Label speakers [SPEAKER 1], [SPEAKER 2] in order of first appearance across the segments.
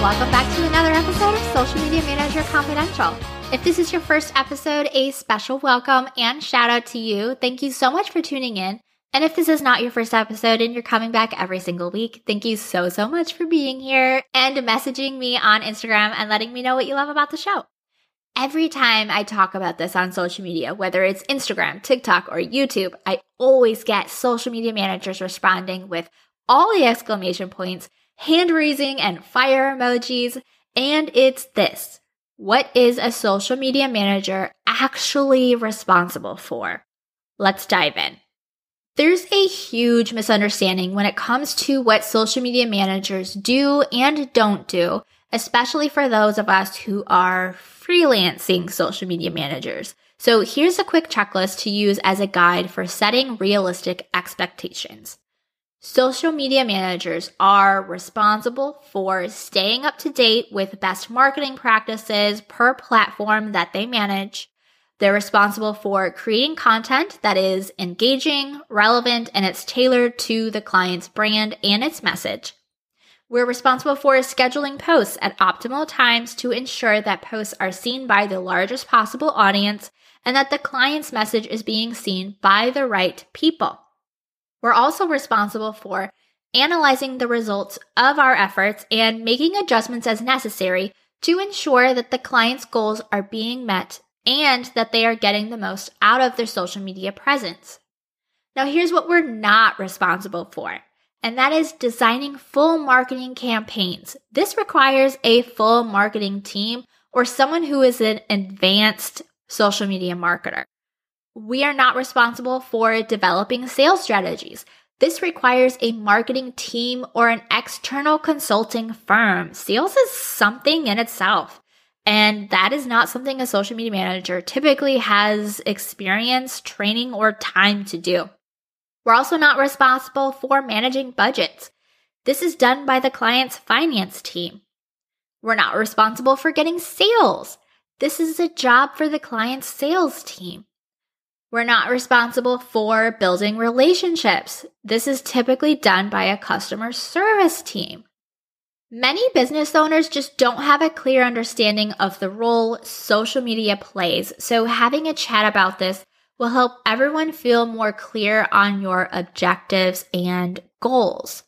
[SPEAKER 1] Welcome back to another episode of Social Media Manager Confidential. If this is your first episode, a special welcome and shout out to you. Thank you so much for tuning in. And if this is not your first episode and you're coming back every single week, thank you so, so much for being here and messaging me on Instagram and letting me know what you love about the show. Every time I talk about this on social media, whether it's Instagram, TikTok, or YouTube, I always get social media managers responding with all the exclamation points, hand raising, and fire emojis. And it's this. What is a social media manager actually responsible for? Let's dive in. There's a huge misunderstanding when it comes to what social media managers do and don't do, especially for those of us who are freelancing social media managers. So here's a quick checklist to use as a guide for setting realistic expectations. Social media managers are responsible for staying up to date with best marketing practices per platform that they manage, they're responsible for creating content that is engaging, relevant, and it's tailored to the client's brand and its message. We're responsible for scheduling posts at optimal times to ensure that posts are seen by the largest possible audience and that the client's message is being seen by the right people. We're also responsible for analyzing the results of our efforts and making adjustments as necessary to ensure that the client's goals are being met and that they are getting the most out of their social media presence. Now, here's what we're not responsible for, and that is designing full marketing campaigns. This requires a full marketing team or someone who is an advanced social media marketer. We are not responsible for developing sales strategies. This requires a marketing team or an external consulting firm. Sales is something in itself. And that is not something a social media manager typically has experience, training, or time to do. We're also not responsible for managing budgets. This is done by the client's finance team. We're not responsible for getting sales. This is a job for the client's sales team. We're not responsible for building relationships. This is typically done by a customer service team. Many business owners just don't have a clear understanding of the role social media plays, so having a chat about this will help everyone feel more clear on your objectives and goals.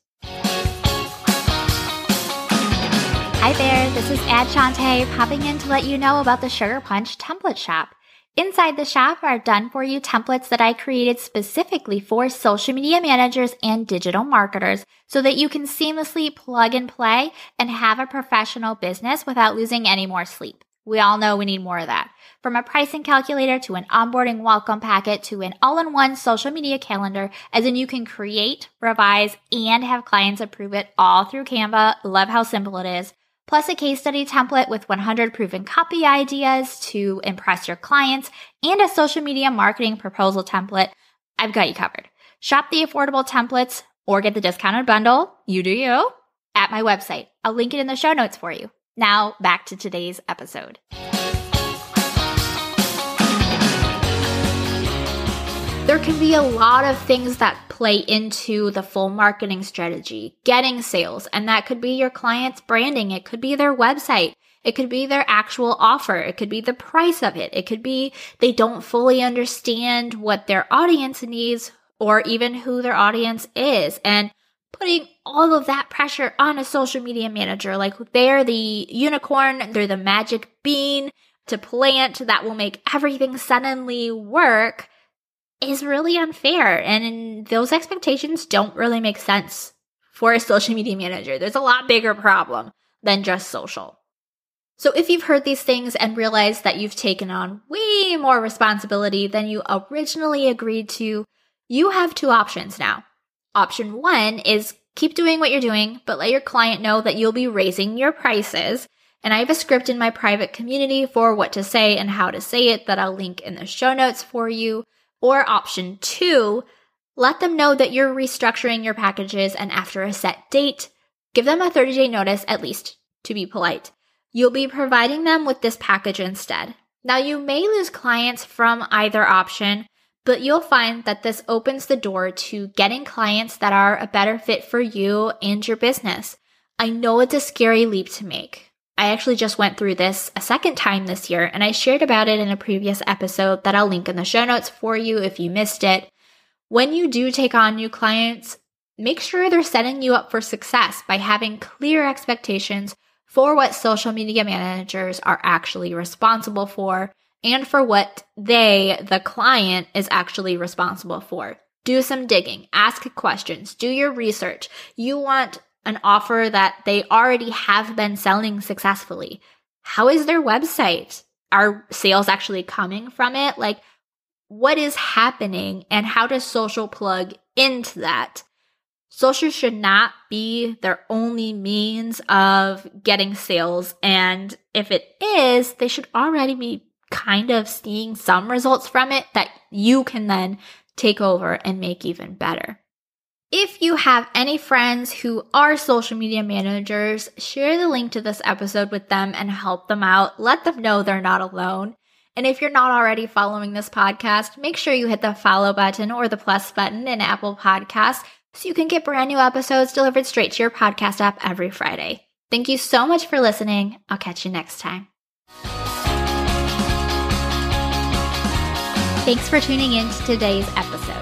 [SPEAKER 1] Hi there, this is Ad Shantae popping in to let you know about the Sugar Punch Template Shop. Inside the shop are done for you templates that I created specifically for social media managers and digital marketers so that you can seamlessly plug and play and have a professional business without losing any more sleep. We all know we need more of that. From a pricing calculator to an onboarding welcome packet to an all in one social media calendar, as in you can create, revise, and have clients approve it all through Canva. Love how simple it is plus a case study template with 100 proven copy ideas to impress your clients, and a social media marketing proposal template, I've got you covered. Shop the affordable templates or get the discounted bundle, you do you, at my website. I'll link it in the show notes for you. Now, back to today's episode. There can be a lot of things that play into the full marketing strategy, getting sales, and that could be your client's branding. It could be their website. It could be their actual offer. It could be the price of it. It could be they don't fully understand what their audience needs or even who their audience is. And putting all of that pressure on a social media manager, like they're the unicorn, they're the magic bean, to plant that will make everything suddenly work is really unfair. And those expectations don't really make sense for a social media manager. There's a lot bigger problem than just social. So if you've heard these things and realized that you've taken on way more responsibility than you originally agreed to, you have two options now. Option one is keep doing what you're doing, but let your client know that you'll be raising your prices. And I have a script in my private community for what to say and how to say it that I'll link in the show notes for you. Or option two, let them know that you're restructuring your packages and after a set date, give them a 30 day notice at least to be polite. You'll be providing them with this package instead. Now, you may lose clients from either option, but you'll find that this opens the door to getting clients that are a better fit for you and your business. I know it's a scary leap to make. I actually just went through this a second time this year and I shared about it in a previous episode that I'll link in the show notes for you if you missed it. When you do take on new clients, make sure they're setting you up for success by having clear expectations for what social media managers are actually responsible for and for what they, the client, is actually responsible for. Do some digging, ask questions, do your research. You want an offer that they already have been selling successfully. How is their website? Are sales actually coming from it? Like, what is happening and how does social plug into that? Social should not be their only means of getting sales. And if it is, they should already be kind of seeing some results from it that you can then take over and make even better. If you have any friends who are social media managers, share the link to this episode with them and help them out. Let them know they're not alone. And if you're not already following this podcast, make sure you hit the follow button or the plus button in Apple Podcasts so you can get brand new episodes delivered straight to your podcast app every Friday. Thank you so much for listening. I'll catch you next time. Thanks for tuning in to today's episode.